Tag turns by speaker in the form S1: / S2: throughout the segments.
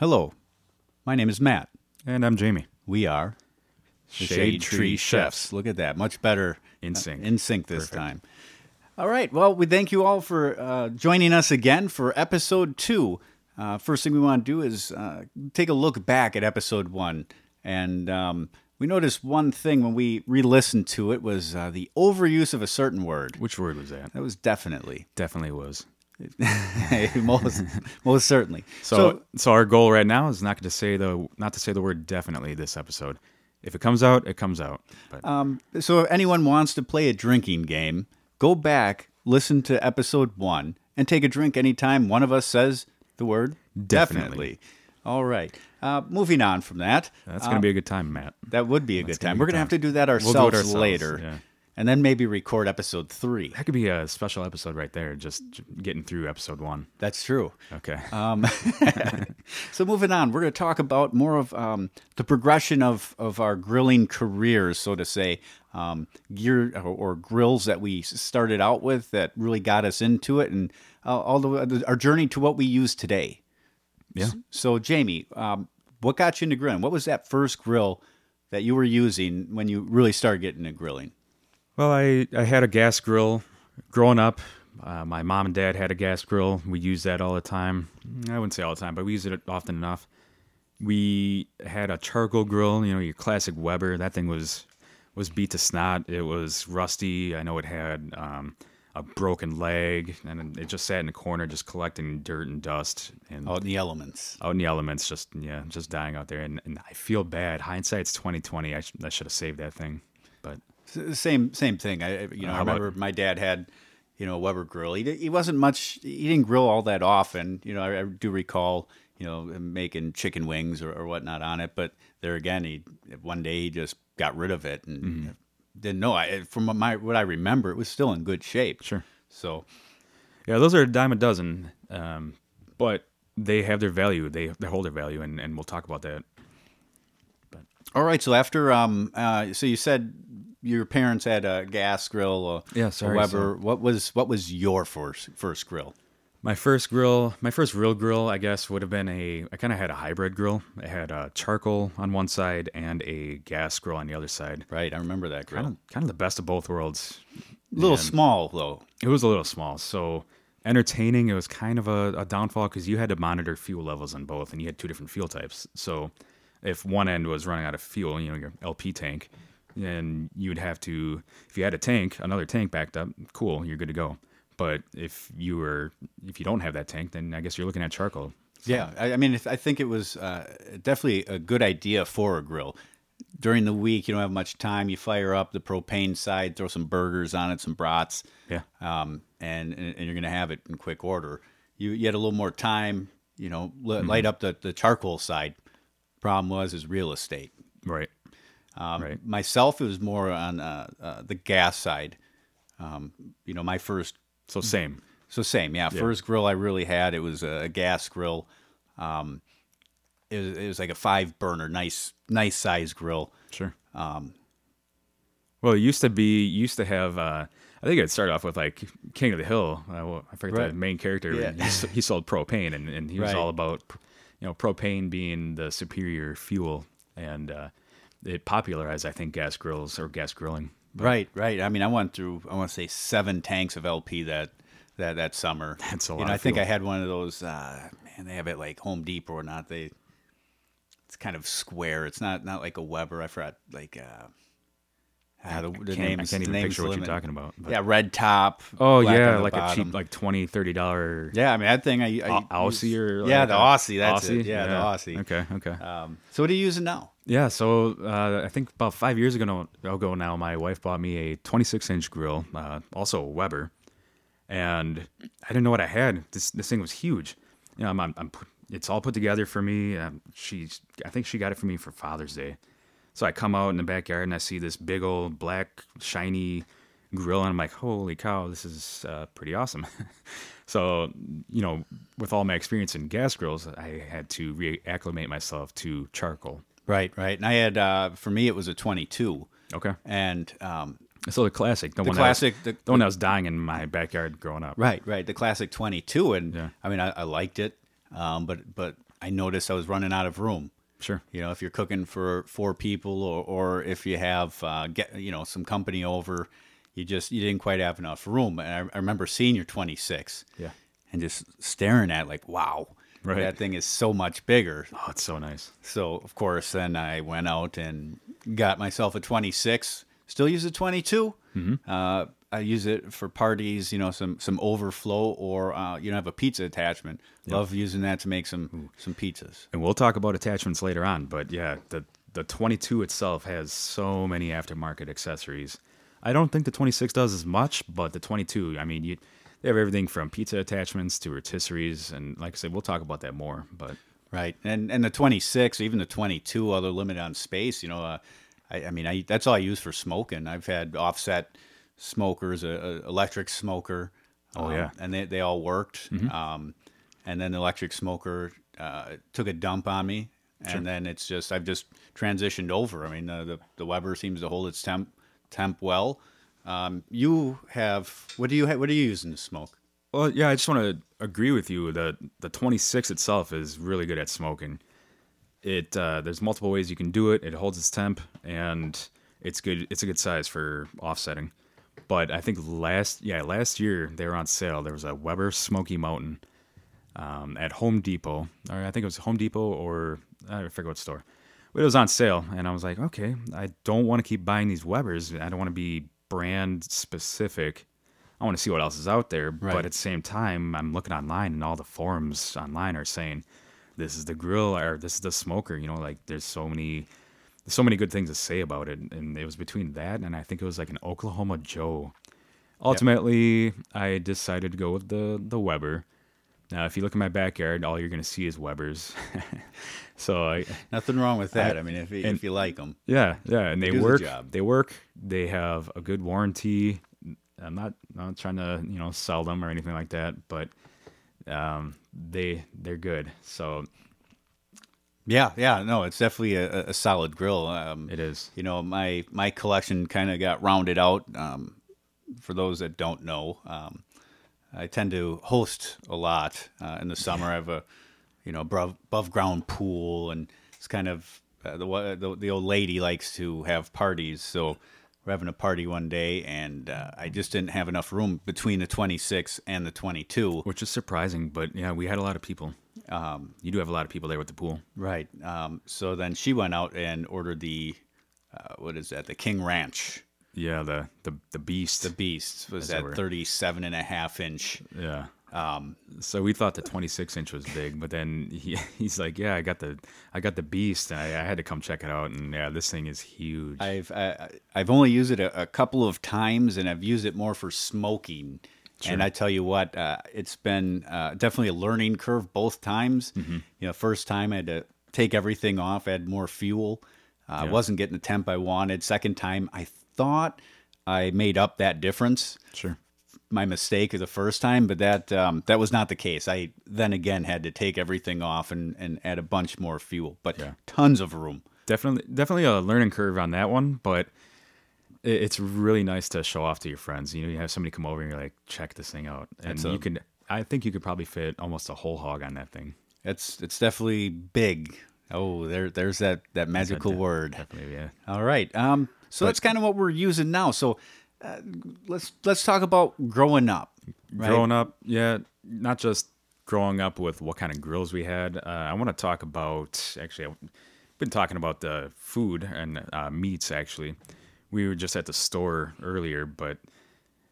S1: Hello, my name is Matt.
S2: And I'm Jamie.
S1: We are the
S2: Shade Tree Chefs.
S1: Look at that, much better
S2: In
S1: uh,
S2: sync.
S1: in sync this
S2: Perfect.
S1: time. All right. Well, we thank you all for uh, joining us again for episode two. Uh, first thing we want to do is uh, take a look back at episode one, and um, we noticed one thing when we re-listened to it was uh, the overuse of a certain word.
S2: Which word was that?
S1: That was definitely,
S2: Definitely was.
S1: most, most certainly.
S2: So, so, our goal right now is not to say the not to say the word definitely this episode. If it comes out, it comes out.
S1: Um, so if anyone wants to play a drinking game, go back, listen to episode one, and take a drink anytime one of us says the word
S2: Definitely.
S1: All right. Uh, moving on from that,
S2: that's gonna be a good time, Matt.
S1: that would be a good time.
S2: be
S1: We're gonna have to do that
S2: We'll
S1: ourselves,
S2: ourselves,
S1: later,
S2: yeah.
S1: And then maybe record episode three.
S2: That could be a special episode right there, just getting through episode one.
S1: That's true.
S2: Okay.
S1: Um, so moving on, we're going to talk about more of um, the progression of, of our grilling careers, so to say, um, gear or, or grills that we started out with that really got us into it, and uh, all the our journey to what we use today.
S2: yeah.
S1: So, Jamie, um, what got you into grilling? What was that first grill that you were using when you really started getting into grilling?
S2: Well, I, I had a gas grill growing up. Uh, my mom and dad had a gas grill. We used that all the time. I wouldn't say all the time, but we used it often enough. We had a charcoal grill, you know, your classic Weber. That thing was was beat to snot. It was rusty. I know it had um, a broken leg, and it just sat in the corner, just collecting dirt and dust and
S1: Out in the elements.
S2: out in the elements, just yeah, just dying out there. And, and I feel bad. Hindsight's twenty twenty. I, sh- I should have saved that thing, but
S1: Same same thing. I you know I remember my dad had you know a Weber grill. He he wasn't much. He didn't grill all that often. You know I, I do recall you know making chicken wings or, or whatnot on it. But there again, he one day he just got rid of it and
S2: Mm-hmm.
S1: didn't know. I from my what I remember, it was still in good shape.
S2: Sure.
S1: So
S2: Yeah, those are a dime a dozen, um, but they have their value. They they hold their value, and, and we'll talk about that.
S1: all right. So after um uh so you said your parents had a gas grill. A,
S2: Yeah, sorry,
S1: Weber. What was what was your first first grill?
S2: My first grill, my first real grill, I guess, would have been a. I kind of had a hybrid grill. It had a charcoal on one side and a gas grill on the other side.
S1: Right, I remember that grill.
S2: Kind of, kind of the best of both worlds.
S1: a little
S2: and-
S1: small though.
S2: It was a little small, so entertaining. It was kind of a, a downfall because you had to monitor fuel levels on both, and you had two different fuel types. So if one end was running out of fuel, you know your LP tank, then you'd have to. If you had a tank, another tank backed up, cool, you're good to go. But if you were, if you don't have that tank, then I guess you're looking at charcoal.
S1: Yeah, I, I mean, I think it was uh, definitely a good idea for a grill. During the week, you don't have much time. You fire up the propane side, throw some burgers on it, some brats,
S2: Yeah.
S1: um, and, and and you're gonna have it in quick order. You you had a little more time, you know, li- light up the, the charcoal side. Problem was is real estate.
S2: Right.
S1: Um,
S2: Right.
S1: Myself, it was more on uh, uh, the gas side. Um, you know, my first
S2: So same.
S1: so same, yeah. First grill I really had, it was a, gas grill. Um, it was, it was like a five burner, nice, nice size grill.
S2: Sure.
S1: Um,
S2: Well, it used to be, used to have, uh, I think it started off with like King of the Hill. Uh, well, I forget
S1: Right.
S2: the main character.
S1: Yeah.
S2: He, he sold propane and, and he was
S1: Right.
S2: all about, you know, propane being the superior fuel. And uh, it popularized, I think, gas grills or gas grilling.
S1: right, right. I mean, I went through, I want to say seven tanks of LP that that that summer.
S2: That's a
S1: You
S2: lot
S1: know, I think
S2: fuel.
S1: I had one of those. Uh, man, they have it like Home Depot or not. They, it's kind of square. It's not not like a Weber. I forgot like. Uh, ah, the,
S2: I can't,
S1: names,
S2: I can't
S1: the
S2: even picture what you're talking about. but-
S1: Yeah, red top.
S2: Oh, yeah.
S1: the
S2: Like a cheap, like 20 $30.
S1: Yeah, I mean that thing. I, I
S2: Au- Aussie or
S1: yeah,
S2: like
S1: the Aussie. That's
S2: Aussie?
S1: it. Yeah, the Aussie.
S2: Okay, okay.
S1: Um, so what are you using now?
S2: Yeah, so uh, I think about five years ago, ago now, my wife bought me a 26 inch grill, uh, also a Weber, and I didn't know what I had. This this thing was huge. You know, I'm, I'm, I'm it's all put together for me. Um, she's, I think she got it for me for Father's Day. So I come out in the backyard and I see this big old black shiny grill, and I'm like, holy cow, this is uh, pretty awesome. so you know, with all my experience in gas grills, I had to reacclimate myself to charcoal.
S1: Right, right. And I had uh, for me it was a 22,
S2: Okay.
S1: and um,
S2: So the classic, the,
S1: the
S2: one
S1: classic,
S2: that was,
S1: the,
S2: the one that was dying in my backyard growing up.
S1: right, right, the classic 22, and
S2: Yeah.
S1: I mean I, I liked it, um, but but I noticed I was running out of room.
S2: Sure.
S1: You know, if you're cooking for four people, or, or if you have uh, get you know some company over, you just you didn't quite have enough room. And I, I remember seeing your 26,
S2: Yeah.
S1: and just staring at it like, wow,
S2: Right.
S1: that thing is so much bigger.
S2: Oh, it's so nice.
S1: So of course, then I went out and got myself a 26. Still use a 22.
S2: Mm-hmm.
S1: Uh, I use it for parties, you know, some some overflow, or uh, you know, have a pizza attachment. Love using that to make some some pizzas.
S2: And we'll talk about attachments later on, but yeah, the the 22 itself has so many aftermarket accessories. I don't think the 26 does as much, but the 22, I mean, you they have everything from pizza attachments to rotisseries, and like I said, we'll talk about that more. But
S1: Right, and and the 26, even the 22, although limited on space, you know, uh, I, I mean, I that's all I use for smoking. I've had offset smokers, a, a electric smoker.
S2: Oh,
S1: um,
S2: yeah. Mm-hmm.
S1: and they they all worked. Um, and then the electric smoker uh, took a dump on me, and then it's just I've just transitioned over. I mean, uh, the the Weber seems to hold its temp temp well. Um, you have what do you have, what are you using to smoke?
S2: Well, yeah, I just want to agree with you that the 26 itself is really good at smoking. It uh, there's multiple ways you can do it. It holds its temp, and it's good. It's a good size for offsetting. But I think last yeah last year they were on sale. There was a Weber Smoky Mountain um, at Home Depot, or I think it was Home Depot or I forget what store. But it was on sale, and I was like, okay, I don't want to keep buying these Webers. I don't want to be brand specific. I want to see what else is out there.
S1: Right.
S2: But at the same time, I'm looking online, and all the forums online are saying this is the grill or this is the smoker. You know, like there's so many, there's so many good things to say about it. And it was between that and I think it was like an Oklahoma Joe. Ultimately, I decided to go with the the Weber. Now, if you look in my backyard, all you're gonna see is Webers. so I,
S1: Nothing wrong with that. I,
S2: I-
S1: mean, if you,
S2: and-
S1: if you like them,
S2: yeah, yeah, and they
S1: the
S2: work.
S1: job.
S2: They work. They have a good warranty. I'm not not trying to you know sell them or anything like that, but um, they they're good. So
S1: Yeah, yeah, no, it's definitely a, a solid grill. Um,
S2: it is.
S1: you know, my my collection kind of got rounded out. Um, for those that don't know, um, I tend to host a lot uh, in the summer. I have a you know above, above ground pool, and it's kind of uh, the, the the old lady likes to have parties, so. We're having a party one day, and uh, I just didn't have enough room between the 26 and the 22.
S2: Which is surprising, but yeah, we had a lot of people. Um, you do have a lot of people there with the pool.
S1: Right. Um, so then she went out and ordered the, uh, what is that? The King Ranch.
S2: Yeah, the the the beast.
S1: The Beast was that 37 and a half inch.
S2: yeah. Um, so we thought the 26 inch was big, but then he, he's like, "Yeah, I got the I got the beast, and I, I had to come check it out." And yeah, this thing is huge.
S1: I've I, I've only used it a, a couple of times, and I've used it more for smoking. And I tell you what, uh, it's been uh, definitely a learning curve both times.
S2: Mm-hmm.
S1: You know, first time I had to take everything off, add more fuel. Uh, I
S2: Yeah.
S1: wasn't getting the temp I wanted. Second time, I thought I made up that difference.
S2: sure.
S1: My mistake of the first time, but that um, that was not the case. I then again had to take everything off and, and add a bunch more fuel, but
S2: Yeah.
S1: tons of room.
S2: definitely definitely a learning curve on that one but it's really nice to show off to your friends you know you have somebody come over and you're like check this thing out and
S1: a-
S2: you can i think you could probably fit almost a whole hog on that thing
S1: It's it's definitely big. Oh, there there's that that magical word.
S2: definitely yeah
S1: All right. Um. So that's kind of what we're using now. So uh, let's let's talk about growing up. Right?
S2: growing up yeah not just growing up with what kind of grills we had uh, i want to talk about actually i've been talking about the food and uh, meats actually we were just at the store earlier but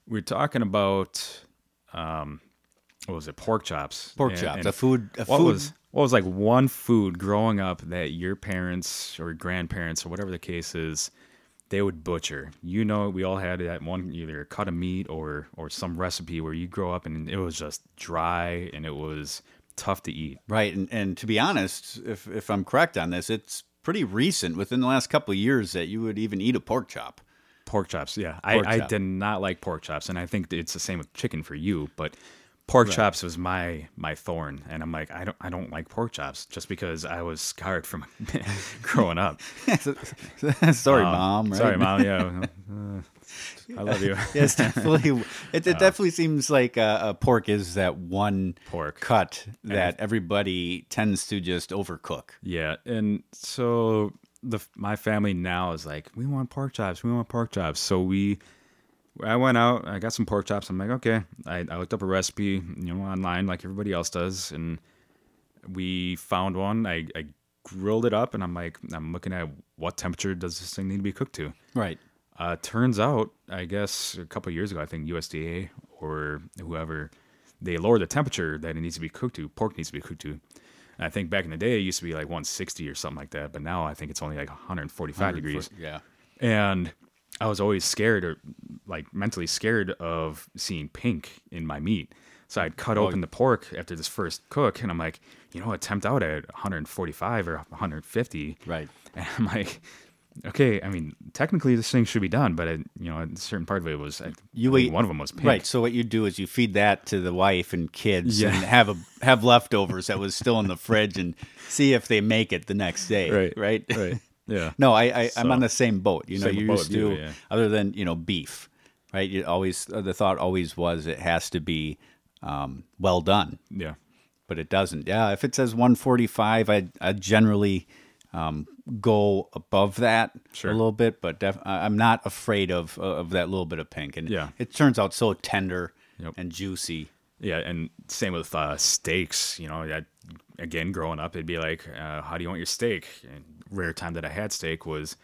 S2: we are talking about um what was it pork chops
S1: Pork
S2: And-
S1: chops.
S2: and
S1: A food. A
S2: what
S1: food.
S2: was what was like one food growing up that your parents or grandparents or whatever the case is they would butcher. You know we all had that one either a cut of meat or or some recipe where you grow up and it was just dry and it was tough to eat.
S1: Right, and and to be honest, if if I'm correct on this, it's pretty recent, within the last couple of years, that you would even eat a pork chop.
S2: pork chops yeah.
S1: Pork
S2: I, I did not like pork chops and i think it's the same with chicken for you but pork chops was my my thorn, and I'm like, I don't I don't like pork chops just because I was scarred from growing up.
S1: sorry,
S2: Um,
S1: mom. Right?
S2: Sorry, mom. Yeah, uh, I love you.
S1: Yes, definitely. It, it definitely seems like uh, a pork is that one
S2: Pork.
S1: cut that everybody tends to just overcook.
S2: Yeah, and so the my family now is like, we want pork chops, we want pork chops. So we, I went out, I got some pork chops. I'm like, okay. I, I looked up a recipe, you know, online like everybody else does, and we found one. I, I grilled it up, and I'm like, I'm looking at what temperature does this thing need to be cooked to.
S1: Right.
S2: Uh, turns out, I guess a couple of years ago, I think USDA or whoever, they lowered the temperature that it needs to be cooked to. Pork needs to be cooked to. And I think back in the day, it used to be like 160 or something like that, but now I think it's only like 145 degrees.
S1: Yeah.
S2: And I was always scared or like mentally scared of seeing pink in my meat. So I'd cut open the pork after this first cook, and I'm like, you know, attempt out at 145 or 150.
S1: Right.
S2: And I'm like, okay, I mean, technically this thing should be done, but it, you know, a certain part of it was I,
S1: You
S2: I
S1: eat-
S2: one of them was pink.
S1: Right. So what you do is you feed that to the wife and kids
S2: Yeah.
S1: and have a have leftovers that was still in the fridge and see if they make it the next day.
S2: Right.
S1: Right.
S2: Right. Yeah.
S1: No, I, I I'm on the same boat. You know,
S2: boat,
S1: used
S2: you,
S1: to
S2: yeah.
S1: other than you know beef, right? You always uh, the thought always was it has to be um, well done,
S2: Yeah.
S1: but it doesn't. Yeah, if it says 145, I I generally um, go above that
S2: Sure.
S1: a little bit, but def- I'm not afraid of of that little bit of pink, and
S2: Yeah.
S1: it turns out so tender
S2: Yep.
S1: and juicy.
S2: Yeah, and same with uh, steaks. You know, that again, growing up, it'd be like, uh, "How do you want your steak?" And rare time that I had steak was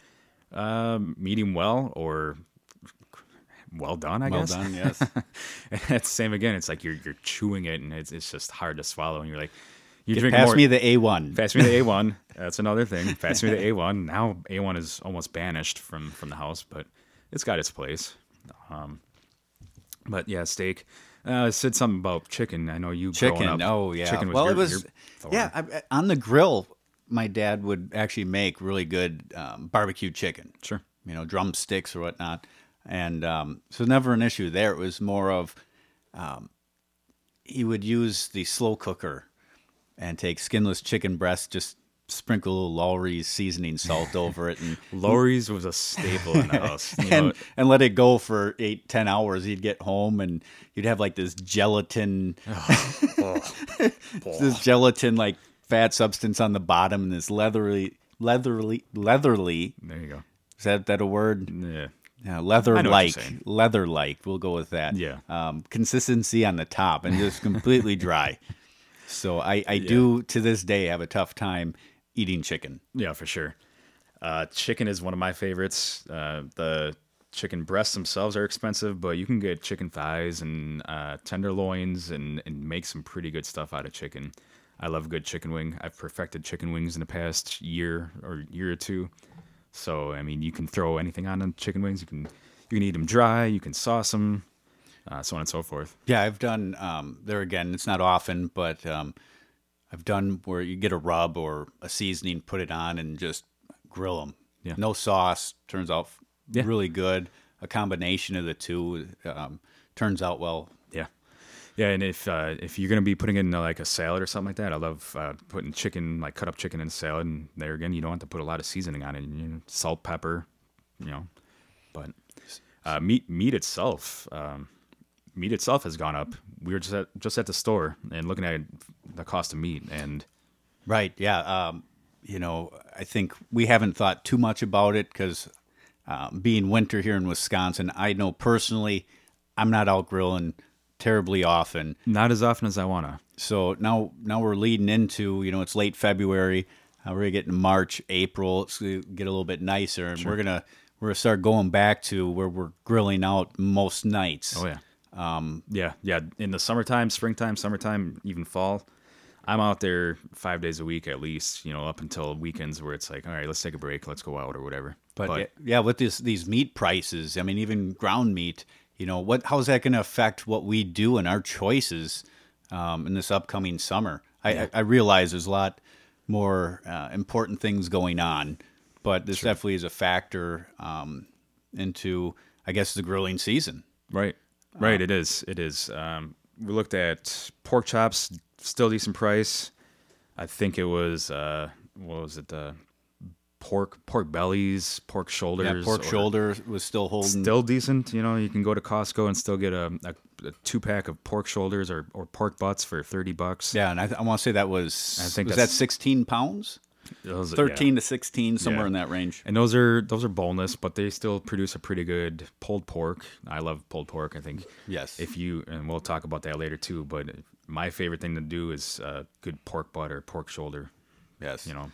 S2: um, medium well or well done. I
S1: Well
S2: guess.
S1: Well done, yes.
S2: And it's the same again. It's like you're you're chewing it, and it's it's just hard to swallow, and you're like, you
S1: Get
S2: drink
S1: past
S2: more.
S1: me the A1.
S2: Pass me the A1. That's another thing. Pass me the A1. Now A1 is almost banished from from the house, but it's got its place. Um, but yeah, steak. Uh, it said something about chicken. I know you
S1: chicken.
S2: up,
S1: Oh yeah.
S2: Chicken was
S1: well,
S2: your,
S1: it was yeah I, on the grill. My dad would actually make really good um, barbecue chicken.
S2: Sure.
S1: You know, drumsticks or whatnot, and um, so never an issue there. It was more of um, he would use the slow cooker and take skinless chicken breast, just sprinkle a little Lawry's seasoning salt over it, and
S2: Lawry's was a staple in the house. You know,
S1: and and let it go for eight ten hours. He'd get home and you'd have like this gelatin, this gelatin like fat substance on the bottom and this leathery, leathery, leathery.
S2: there you go.
S1: Is that that a word?
S2: Yeah.
S1: Yeah, leather
S2: I know what
S1: like, leather like. We'll go with that.
S2: Yeah.
S1: Um, consistency on the top and just completely dry. So I, I do to this day have a tough time eating chicken.
S2: Yeah, for sure. Uh, chicken is one of my favorites. Uh, the chicken breasts themselves are expensive, but you can get chicken thighs and uh, tenderloins and, and make some pretty good stuff out of chicken. I love good chicken wing. I've perfected chicken wings in the past year or year or two. So I mean, you can throw anything on them chicken wings. You can you can eat them dry. You can sauce them, uh, so on and so forth.
S1: Yeah, I've done um, there again. It's not often, but um, I've done where you get a rub or a seasoning, put it on, and just grill them.
S2: Yeah.
S1: No sauce turns out
S2: Yeah.
S1: really good. A combination of the two um, turns out well.
S2: Yeah, yeah, and if uh, if you're gonna be putting it in uh, like a salad or something like that, I love uh, putting chicken, like cut up chicken in salad. And there again, you don't have to put a lot of seasoning on it. You know, salt, pepper, you know. But uh, meat meat itself, um, meat itself has gone up. We were just at just at the store and looking at the cost of meat, and
S1: Right. Yeah. Um, you know, I think we haven't thought too much about it because um, being winter here in Wisconsin, I know personally I'm not out grilling terribly often.
S2: not as often as I wanna.
S1: So now, now we're leading into you know it's late February. Uh, we're gonna get in March, April. It's gonna get a little bit nicer, and we're gonna we're gonna start going back to where we're grilling out most nights.
S2: Oh yeah. Um, yeah, yeah. In the summertime, springtime, summertime, even fall, I'm out there five days a week at least. You know, up until weekends where it's like, all right, let's take a break, let's go out or whatever.
S1: But, yeah, yeah, with this these meat prices, I mean, even ground meat, you know, what how's that going to affect what we do and our choices um, in this upcoming summer? I, I, I realize there's a lot more uh, important things going on, but this definitely is a factor um, into, I guess, the grilling season.
S2: right, right. it is. It is. Um, we looked at pork chops, still decent price. I think it was uh, what was it? Uh, pork pork bellies, pork shoulders.
S1: Yeah, pork shoulder was still holding.
S2: Still decent. You know, you can go to Costco and still get a, a, a two pack of pork shoulders or, or pork butts for thirty bucks.
S1: yeah, and I, th- I want to say that was.
S2: I think
S1: was that 16 pounds?
S2: Those- yeah.
S1: 13 to 16, somewhere
S2: Yeah.
S1: in that range.
S2: And those are those are boneless, but they still produce a pretty good pulled pork. I love pulled pork. I think
S1: Yes.
S2: if you and we'll talk about that later too. But my favorite thing to do is uh, good pork butt or pork shoulder.
S1: Yes.
S2: You know,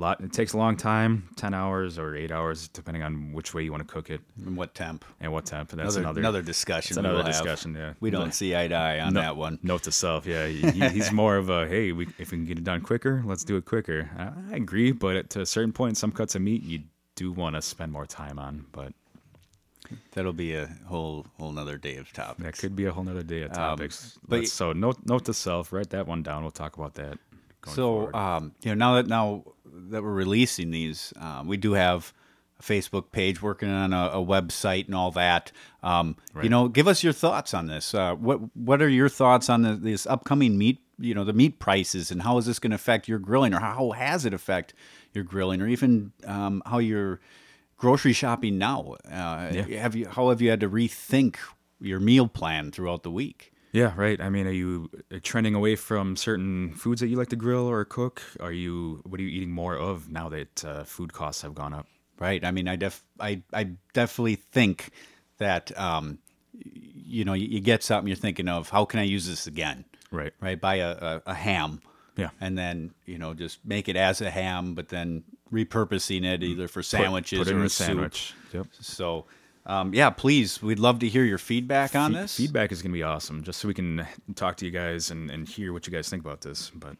S2: lot it takes a long time, ten hours or eight hours, depending on which way you want to cook it
S1: And what temp?
S2: and what temp. That's
S1: Another,
S2: another
S1: another discussion.
S2: that's another
S1: will have.
S2: discussion. Yeah,
S1: We don't see eye to eye on
S2: No-
S1: that one.
S2: Note to self, yeah. He, he- he's more of a hey, we, if we can get it done quicker, let's do it quicker. I, I agree, but at, to a certain point, some cuts of meat you do want to spend more time on, but
S1: That'll be a whole whole nother day of topics.
S2: that could be a whole nother day of topics.
S1: Um, but
S2: Let's- so note note to self, write that one down. We'll talk about that.
S1: So um, you know now that now that we're releasing these um, we do have a facebook page working on a, a website and all that. Um, you know give us your thoughts on this. Uh, what what are your thoughts on the, this upcoming meat you know the meat prices and how is this going to affect your grilling or how has it affect your grilling or even um, how you're grocery shopping now? Uh,
S2: Yeah.
S1: have you how have you had to rethink your meal plan throughout the week
S2: Yeah, right. I mean, are you uh, trending away from certain foods that you like to grill or cook? Are you what are you eating more of now that uh, food costs have gone up?
S1: Right. I mean, I def I I definitely think that um, you know, you, you get something you're thinking of. How can I use this again?
S2: Right.
S1: Right. Buy a, a, a ham.
S2: Yeah.
S1: And then you know, just make it as a ham, but then repurposing it either for sandwiches
S2: put, it
S1: or
S2: in
S1: a soup.
S2: sandwich. Yep.
S1: So, um, yeah, please, we'd love to hear your feedback on
S2: Fe-
S1: this.
S2: Feedback is going to be awesome, just so we can talk to you guys and, and hear what you guys think about this. But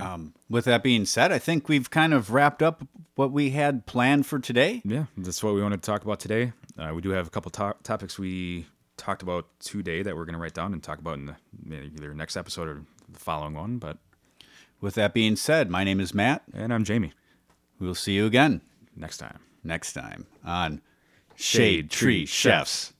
S1: Um, with that being said, I think we've kind of wrapped up what we had planned for today.
S2: yeah, that's what we wanted to talk about today. Uh, we do have a couple to- topics we talked about today that we're going to write down and talk about in the, either next episode or the following one. But
S1: With that being said, my name is Matt.
S2: and I'm Jamie.
S1: We'll see you again
S2: Next time.
S1: next time on Shade Tree Chefs.